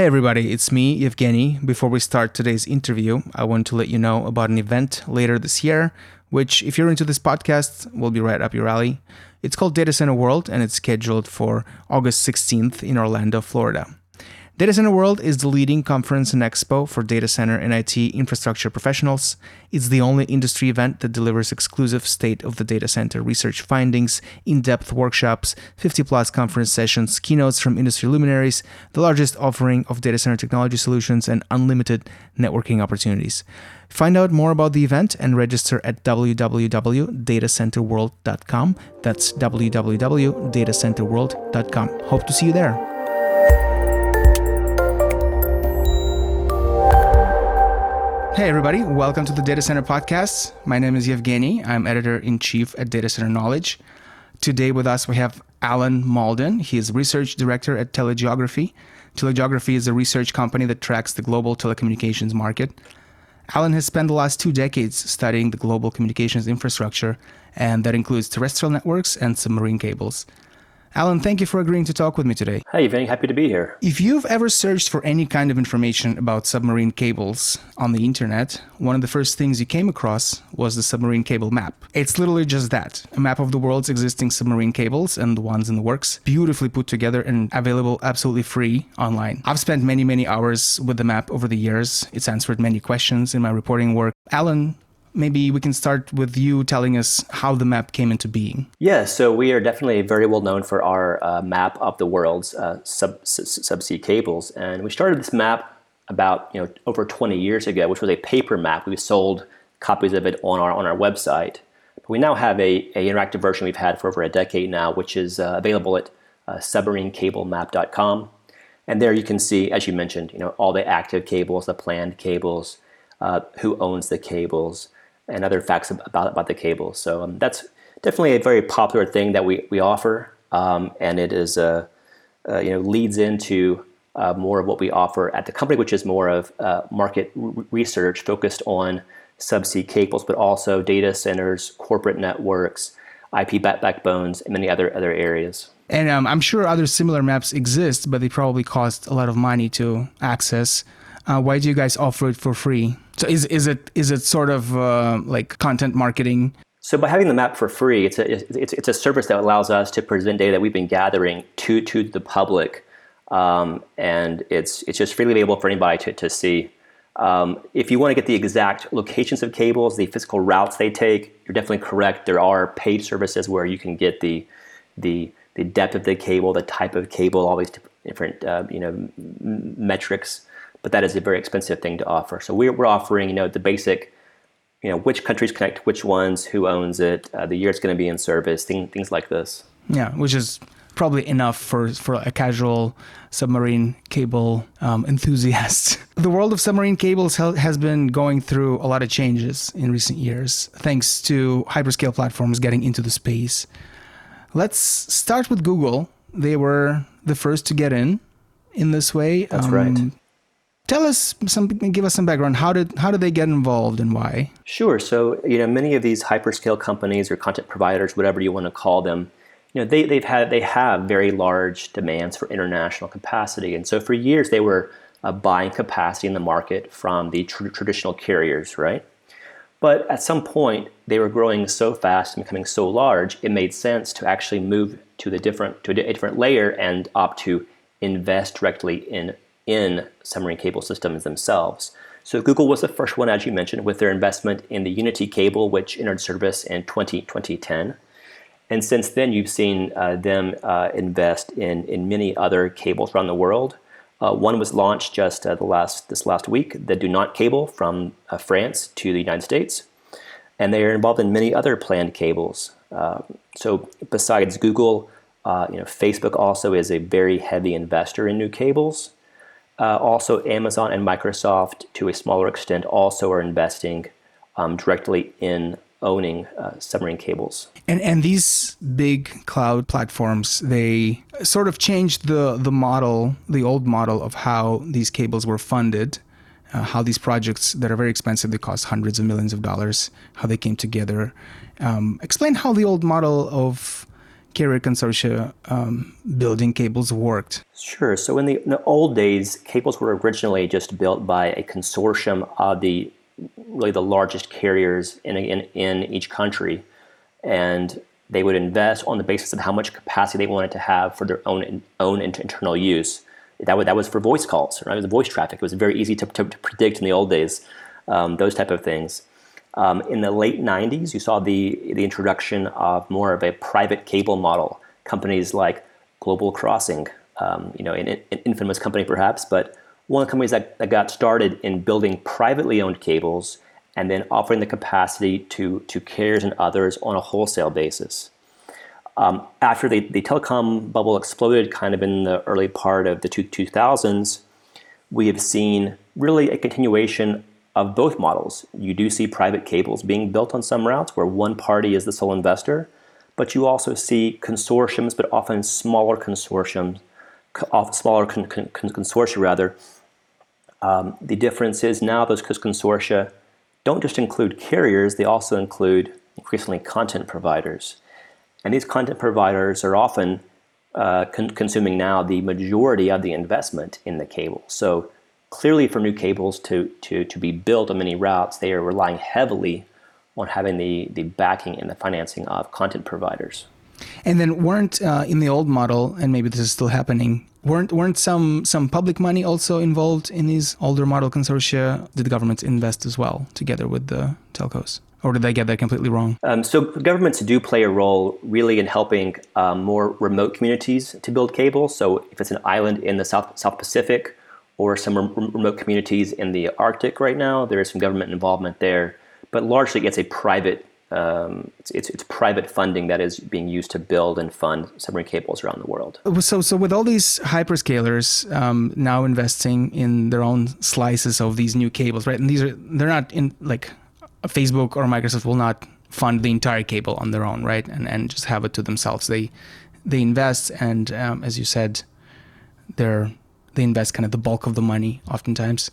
Hey everybody, it's me, Evgeny. Before we start today's interview, I want to let you know about an event later this year, which, if you're into this podcast, will be right up your alley. It's called Data Center World and it's scheduled for August 16th in Orlando, Florida. Data Center World is the leading conference and expo for data center and IT infrastructure professionals. It's the only industry event that delivers exclusive state of the data center research findings, in depth workshops, 50 plus conference sessions, keynotes from industry luminaries, the largest offering of data center technology solutions, and unlimited networking opportunities. Find out more about the event and register at www.datacenterworld.com. That's www.datacenterworld.com. Hope to see you there. Hey, everybody. Welcome to the Data Center Podcast. My name is Evgeny. I'm editor in chief at Data Center Knowledge. Today with us, we have Alan Mauldin. He is research director at TeleGeography. TeleGeography is a research company that tracks the global telecommunications market. Alan has spent the last two decades studying the global communications infrastructure, and that includes terrestrial networks and submarine cables. Alan, thank you for agreeing to talk with me today. Hey, very happy to be here. If you've ever searched for any kind of information about submarine cables on the internet, one of the first things you came across was the submarine cable map. It's literally just that a map of the world's existing submarine cables and the ones in the works, beautifully put together and available absolutely free online. I've spent many, many hours with the map over the years. It's answered many questions in my reporting work. Alan, maybe we can start with you telling us how the map came into being. Yeah, so we are definitely very well known for our uh, map of the world's uh, sub, subsea cables, and we started this map about you know over 20 years ago, which was a paper map. We sold copies of it on our on our website. But we now have a, a interactive version we've had for over a decade now, which is uh, available at uh, submarinecablemap.com. And there you can see, as you mentioned, you know all the active cables, the planned cables, uh, who owns the cables, and other facts about about the cable. So um, that's definitely a very popular thing that we we offer, um, and it is uh, uh, you know leads into uh, more of what we offer at the company, which is more of uh, market r- research focused on subsea cables, but also data centers, corporate networks, IP back- backbones, and many other other areas. And um, I'm sure other similar maps exist, but they probably cost a lot of money to access. Uh, why do you guys offer it for free? So is is it is it sort of uh, like content marketing? So by having the map for free, it's a it's, it's a service that allows us to present data that we've been gathering to to the public, um, and it's it's just freely available for anybody to to see. Um, if you want to get the exact locations of cables, the physical routes they take, you're definitely correct. There are paid services where you can get the the the depth of the cable, the type of cable, all these different uh, you know metrics but that is a very expensive thing to offer. So we're, we're offering, you know, the basic, you know, which countries connect which ones, who owns it, uh, the year it's going to be in service, thing, things like this. Yeah, which is probably enough for for a casual submarine cable um, enthusiast. The world of submarine cables has been going through a lot of changes in recent years, thanks to hyperscale platforms getting into the space. Let's start with Google. They were the first to get in in this way. That's um, right. Tell us some, give us some background. How did how did they get involved and why? Sure. So you know, many of these hyperscale companies or content providers, whatever you want to call them, you know, they they've had they have very large demands for international capacity, and so for years they were uh, buying capacity in the market from the tr- traditional carriers, right? But at some point, they were growing so fast and becoming so large, it made sense to actually move to the different to a different layer and opt to invest directly in in submarine cable systems themselves. So Google was the first one, as you mentioned, with their investment in the Unity cable, which entered service in 20, 2010. And since then, you've seen uh, them uh, invest in, in many other cables around the world. Uh, one was launched just uh, the last this last week, the Dunant cable from uh, France to the United States, and they are involved in many other planned cables. Uh, so besides Google, you know, Facebook also is a very heavy investor in new cables. Uh, also, Amazon and Microsoft, to a smaller extent, also are investing um, directly in owning uh, submarine cables. And and these big cloud platforms, they sort of changed the the model, the old model of how these cables were funded. Uh, how these projects that are very expensive, they cost hundreds of millions of dollars, how they came together. Um, explain how the old model of carrier consortia um, building cables worked? Sure. So in the, in the, old days, cables were originally just built by a consortium of the really the largest carriers in, in, in each country, and they would invest on the basis of how much capacity they wanted to have for their own own internal use. That was, that was for voice calls, right? It was voice traffic. It was very easy to, to, to predict in the old days, um, those type of things. Um, in the late 90s, you saw the, the introduction of more of a private cable model. Companies like Global Crossing, um, you know, an, an, infamous company perhaps, but one of the companies that, that got started in building privately owned cables and then offering the capacity to, to carriers and others on a wholesale basis. Um, after the, the telecom bubble exploded kind of in the early part of the two, 2000s, we have seen really a continuation of both models. You do see private cables being built on some routes where one party is the sole investor, but you also see consortiums, but often smaller consortiums, smaller con- con- consortia rather. Um, the difference is now those consortia don't just include carriers, they also include increasingly content providers. And these content providers are often uh, con- consuming now the majority of the investment in the cable. So clearly for new cables to, to, to be built on many routes, they are relying heavily on having the, the backing and the financing of content providers. And then weren't uh, in the old model, and maybe this is still happening, weren't weren't some some public money also involved in these older model consortia? Did the governments invest as well together with the telcos? Or did I get that completely wrong? Um, so governments do play a role really in helping um, more remote communities to build cable. So if it's an island in the South South Pacific or some remote communities in the Arctic right now. There is some government involvement there, but largely it's a private um, it's, it's, it's, private funding that is being used to build and fund submarine cables around the world. So, so with all these hyperscalers um, now investing in their own slices of these new cables, right? And these are they're not in like Facebook or Microsoft will not fund the entire cable on their own, right? And and just have it to themselves. They they invest, and um, as you said, they're they invest kind of the bulk of the money oftentimes,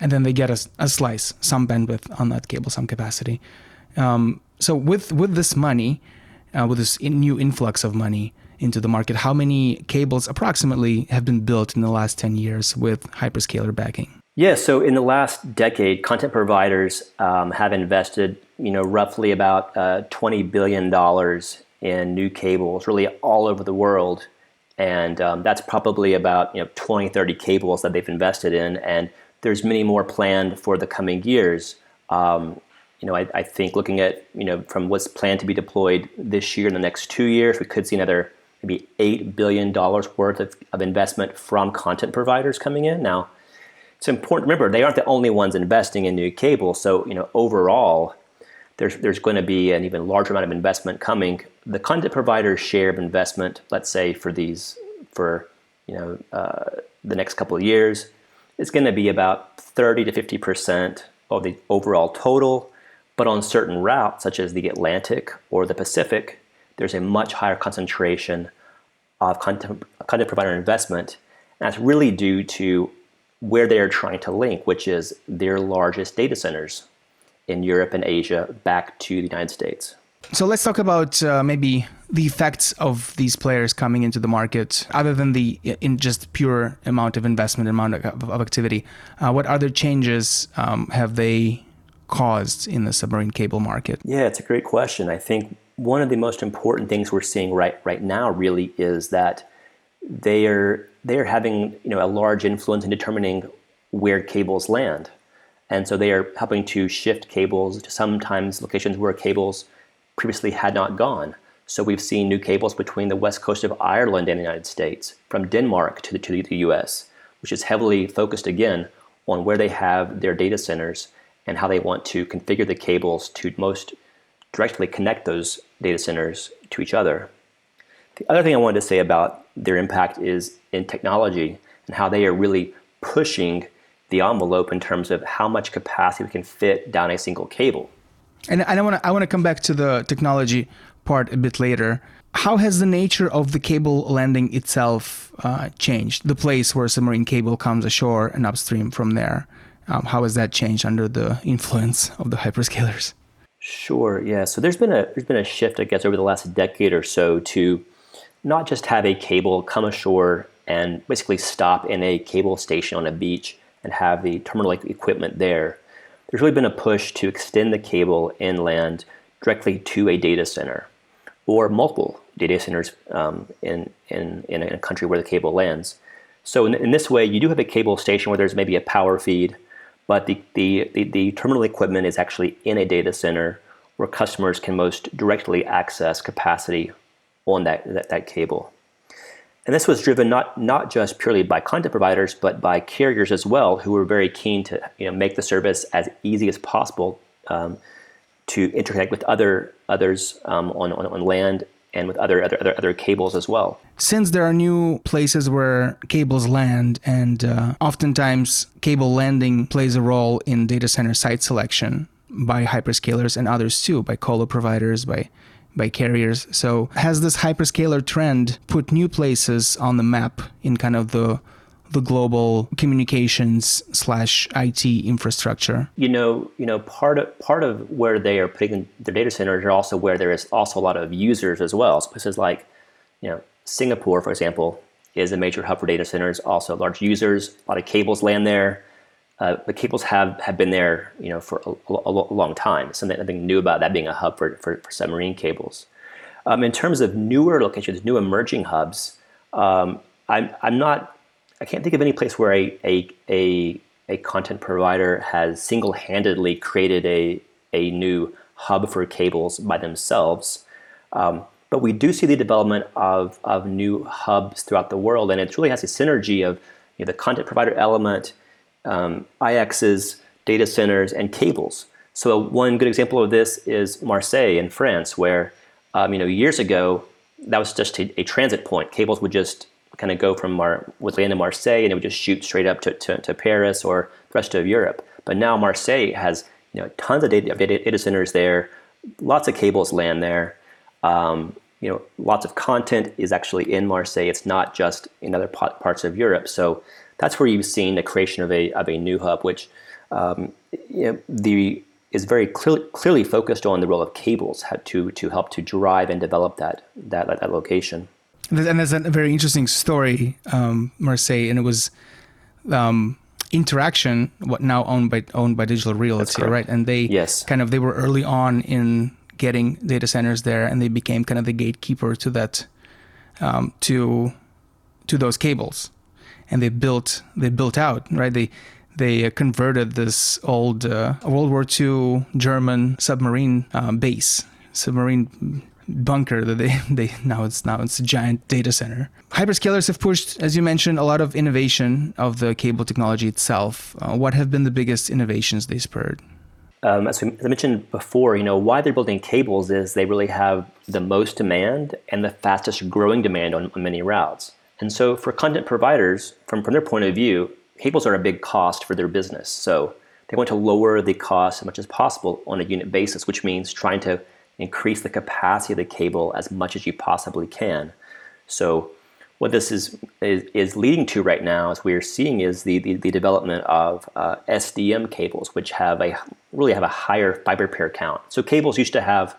and then they get a, a slice, some bandwidth on that cable, some capacity. Um, so with with this money, uh, with this in new influx of money into the market, how many cables approximately have been built in the last ten years with hyperscaler backing? Yeah, so in the last decade, content providers um, have invested, you know, roughly about uh, twenty billion dollars in new cables, really all over the world and um, that's probably about you know 20 30 cables that they've invested in. And there's many more planned for the coming years. Um, you know I, I, think looking at you know from what's planned to be deployed this year in the next two years we could see another maybe $8 billion worth of, of investment from content providers coming in. Now it's important remember they aren't the only ones investing in new cable so you know overall there's, there's going to be an even larger amount of investment coming. The content provider's share of investment, let's say for these, for you know, uh, the next couple of years, is going to be about 30 to 50 percent of the overall total. But on certain routes, such as the Atlantic or the Pacific, there's a much higher concentration of content, content provider investment. And that's really due to where they are trying to link, which is their largest data centers in Europe and Asia back to the United States. So let's talk about uh, maybe the effects of these players coming into the market, other than the in just pure amount of investment, amount of, of activity. Uh, what other changes um, have they caused in the submarine cable market? Yeah, it's a great question. I think one of the most important things we're seeing right right now really is that they are they are having you know a large influence in determining where cables land. And so they are helping to shift cables to sometimes locations where cables previously had not gone. So we've seen new cables between the west coast of Ireland and the United States, from Denmark to the, to the US, which is heavily focused again on where they have their data centers and how they want to configure the cables to most directly connect those data centers to each other. The other thing I wanted to say about their impact is in technology and how they are really pushing the envelope in terms of how much capacity we can fit down a single cable. And, and I want to I want to come back to the technology part a bit later. How has the nature of the cable landing itself uh, changed? The place where a submarine cable comes ashore and upstream from there. Um, how has that changed under the influence of the hyperscalers? Sure. Yeah. So there's been a there's been a shift, I guess, over the last decade or so to not just have a cable come ashore and basically stop in a cable station on a beach and have the terminal equipment there. There's really been a push to extend the cable inland directly to a data center or multiple data centers um, in, in, in a country where the cable lands. So in, in, this way, you do have a cable station where there's maybe a power feed, but the, the, the, the terminal equipment is actually in a data center where customers can most directly access capacity on that, that, that cable. And this was driven not, not just purely by content providers, but by carriers as well, who were very keen to you know, make the service as easy as possible um, to interconnect with other others um, on, on, on land and with other, other other other cables as well. Since there are new places where cables land, and uh, oftentimes cable landing plays a role in data center site selection by hyperscalers and others too, by colo providers, by by carriers. So has this hyperscaler trend put new places on the map in kind of the the global communications slash IT infrastructure? You know, you know, part of part of where they are putting their data centers are also where there is also a lot of users as well. So places like, you know, Singapore, for example, is a major hub for data centers. Also, large users, a lot of cables land there. Uh, the cables have, have been there, you know, for a, a, long time. Something nothing new about that being a hub for, for, for submarine cables. Um, in terms of newer locations, new emerging hubs, um, I'm, I'm not, I can't think of any place where a, a, a, a content provider has single-handedly created a, a new hub for cables by themselves. Um, but we do see the development of, of new hubs throughout the world, and it really has a synergy of you know, the content provider element, um, IXs, data centers, and cables. So one good example of this is Marseille in France, where um, you know years ago that was just a, a transit point. Cables would just kind of go from Mar- would land in Marseille and it would just shoot straight up to, to, to, Paris or the rest of Europe. But now Marseille has you know tons of data, data centers there, lots of cables land there. Um, you know, lots of content is actually in Marseille. It's not just in other parts of Europe. So that's where you've seen the creation of a of a new hub, which um, you know, the is very clear, clearly focused on the role of cables to to help to drive and develop that that that location. And there's a very interesting story, um, Marseille, and it was um, Interxion, what now owned by owned by Digital Realty, right? And they yes. kind of they were early on in getting data centers there, and they became kind of the gatekeeper to that um, to to those cables and they built they built out right they they converted this old uh, World War II German submarine um, base submarine bunker that they, they now it's now it's a giant data center. Hyperscalers have pushed, as you mentioned, a lot of innovation of the cable technology itself. Uh, what have been the biggest innovations they spurred? Um, as, we, as, I mentioned before, you know why they're building cables is they really have the most demand and the fastest growing demand on, on many routes. And so for content providers, from, from their point of view, cables are a big cost for their business. So they want to lower the cost as much as possible on a unit basis, which means trying to increase the capacity of the cable as much as you possibly can. So what this is, is, is leading to right now, as we are seeing, is the, the, the development of uh, SDM cables, which have a really have a higher fiber pair count. So cables used to have,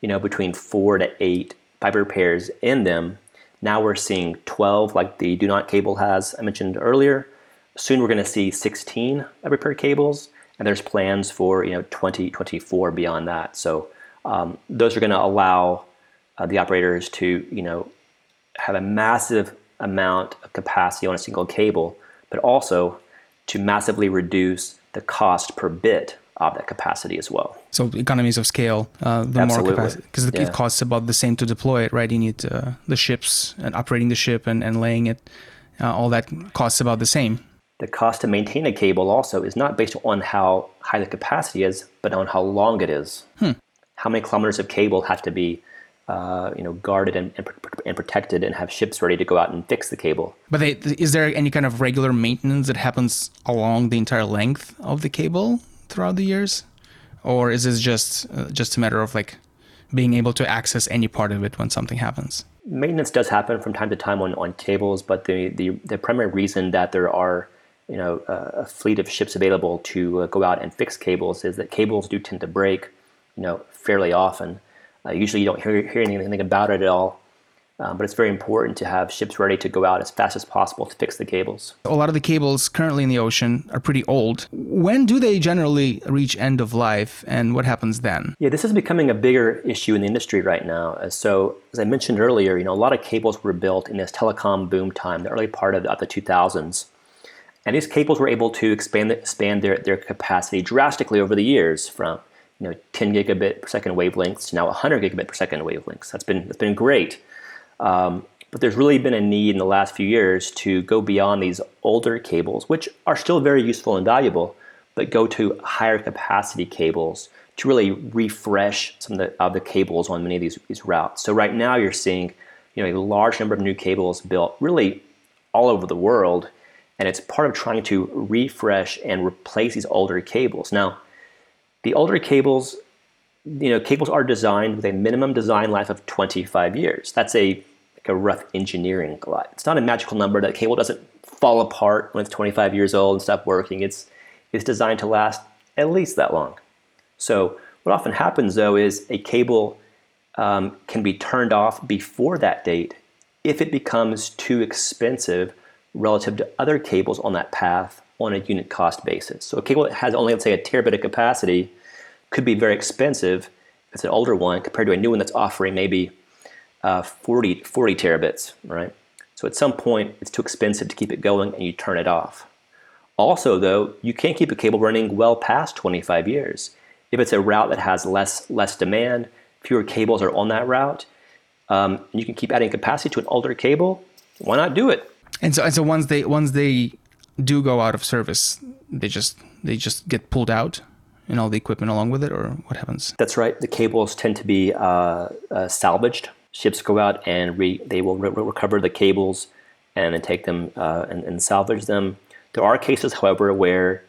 you know, between four to eight fiber pairs in them, now we're seeing 12 like the Dunant cable has I mentioned earlier. Soon we're going to see 16 every pair cables, and there's plans for you know 20, 24 beyond that. So um, those are going to allow uh, the operators to you know have a massive amount of capacity on a single cable, but also to massively reduce the cost per bit of that capacity as well. So economies of scale, uh, the Absolutely. more capacity, because yeah. it costs about the same to deploy it, right? You need uh, the ships and operating the ship and, and laying it. Uh, all that costs about the same. The cost to maintain a cable also is not based on how high the capacity is, but on how long it is. Hmm. How many kilometers of cable have to be uh, you know, guarded and, and, and, protected, and have ships ready to go out and fix the cable. But they, is there any kind of regular maintenance that happens along the entire length of the cable throughout the years, or is this just uh, just a matter of like being able to access any part of it when something happens? Maintenance does happen from time to time on, on cables, but the, the, the primary reason that there are you know a fleet of ships available to uh, go out and fix cables is that cables do tend to break, you know, fairly often. Uh, usually, you don't hear, hear anything about it at all Um, but it's very important to have ships ready to go out as fast as possible to fix the cables. A lot of the cables currently in the ocean are pretty old. When do they generally reach end of life, and what happens then? Yeah, this is becoming a bigger issue in the industry right now. So, as I mentioned earlier, you know, a lot of cables were built in this telecom boom time, the early part of the, of the 2000s. And these cables were able to expand, expand their, their capacity drastically over the years from you know 10 gigabit per second wavelengths to now 100 gigabit per second wavelengths. That's been that's been great. Um, but there's really been a need in the last few years to go beyond these older cables, which are still very useful and valuable, but go to higher capacity cables to really refresh some of the, of the cables on many of these, these routes. So right now you're seeing you know, a large number of new cables built really all over the world, and it's part of trying to refresh and replace these older cables. Now, the older cables, you know, cables are designed with a minimum design life of 25 years. That's a like a rough engineering glide. It's not a magical number. That cable doesn't fall apart when it's 25 years old and stop working. It's it's designed to last at least that long. So what often happens though is a cable um, can be turned off before that date if it becomes too expensive relative to other cables on that path on a unit cost basis. So a cable that has only, let's say, a terabit of capacity could be very expensive. If it's an older one compared to a new one that's offering maybe uh, 40, 40 terabits, right? So at some point, it's too expensive to keep it going and you turn it off. Also, though, you can't keep a cable running well past 25 years. If it's a route that has less, less demand, fewer cables are on that route, um, and you can keep adding capacity to an older cable, why not do it? And so, and so once they once they do go out of service, they just they just get pulled out and all the equipment along with it, or what happens? That's right. The cables tend to be uh, uh, salvaged. Ships go out and re- they will re- recover the cables and then take them uh, and, and salvage them. There are cases, however, where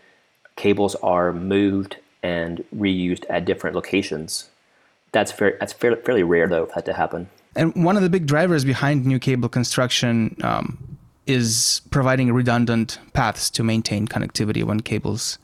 cables are moved and reused at different locations. That's fair, that's fairly, fairly rare, though, for that to happen. And one of the big drivers behind new cable construction um, is providing redundant paths to maintain connectivity when cables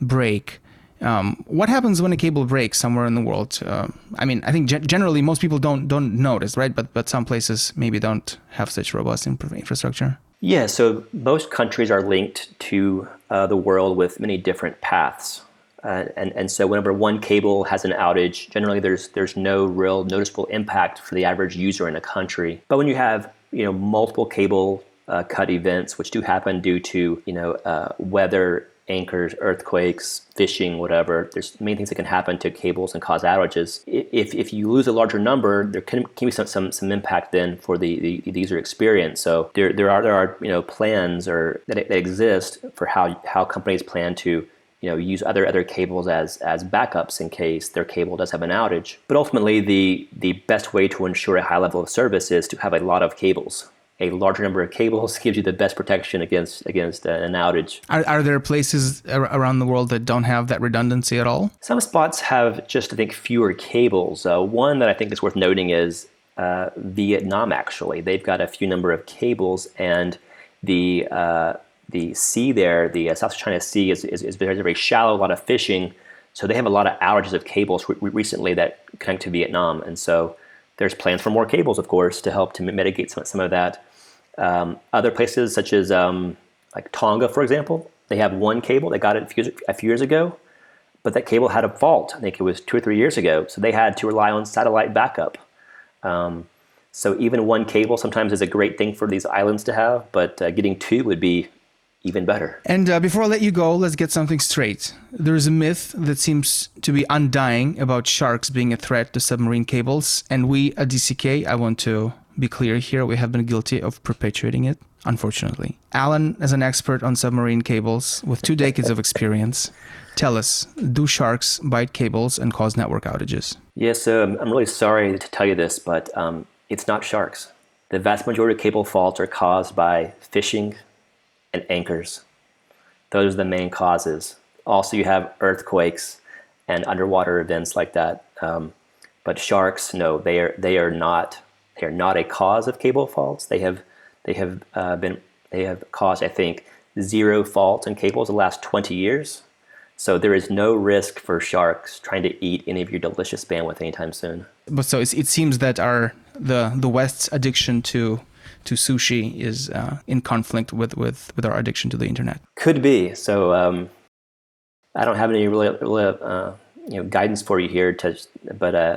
break. Um, what happens when a cable breaks somewhere in the world? Uh, I mean, I think ge- generally most people don't don't notice, right? But but some places maybe don't have such robust infrastructure. Yeah, so most countries are linked to uh, the world with many different paths. Uh, and, and so whenever one cable has an outage, generally there's there's no real noticeable impact for the average user in a country. But when you have you know multiple cable uh, cut events, which do happen due to you know uh, weather, anchors, earthquakes, fishing, whatever. There's many things that can happen to cables and cause outages. If, if you lose a larger number, there can, can be some, some, some impact then for the, the, the user experience. So there, there are there are you know plans or that, that exist for how how companies plan to you know use other other cables as as backups in case their cable does have an outage. But ultimately, the the best way to ensure a high level of service is to have a lot of cables. A larger number of cables gives you the best protection against against uh, an outage. Are, are there places around the world that don't have that redundancy at all? Some spots have just I think fewer cables. Uh, one that I think is worth noting is uh, Vietnam. Actually, they've got a few number of cables and the uh, the sea there, the uh, South China Sea, is, is, is, very, very shallow, a lot of fishing. So they have a lot of outages of cables re- recently that connect to Vietnam. And so there's plans for more cables, of course, to help to mitigate some, some of that. Um, other places, such as um, like Tonga, for example, they have one cable. They got it a few, years ago, but that cable had a fault. I think it was two or three years ago. So they had to rely on satellite backup. Um, so even one cable sometimes is a great thing for these islands to have, but uh, getting two would be even better. And uh, before I let you go, let's get something straight. There is a myth that seems to be undying about sharks being a threat to submarine cables, and we at DCK, I want to be clear here, we have been guilty of perpetuating it, unfortunately. Alan, as an expert on submarine cables with two decades of experience, tell us do sharks bite cables and cause network outages? Yes, um, I'm really sorry to tell you this, but um, it's not sharks. The vast majority of cable faults are caused by fishing, and anchors. Those are the main causes. Also, you have earthquakes and underwater events like that. Um, but sharks, no, they are they are not they are not a cause of cable faults. They have they have uh, been they have caused I think zero faults in cables the last 20 years. So there is no risk for sharks trying to eat any of your delicious bandwidth anytime soon. But so it seems that our the the West's addiction to to sushi is uh, in conflict with, with with our addiction to the internet. Could be. So um, I don't have any really, really uh, you know guidance for you here, to, but uh,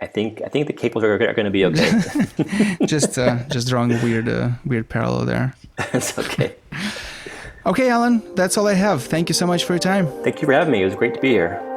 I think I think the cables are, are going to be okay. just uh, just drawing a weird uh, weird parallel there. That's okay. Okay, Alan, that's all I have. Thank you so much for your time. Thank you for having me. It was great to be here.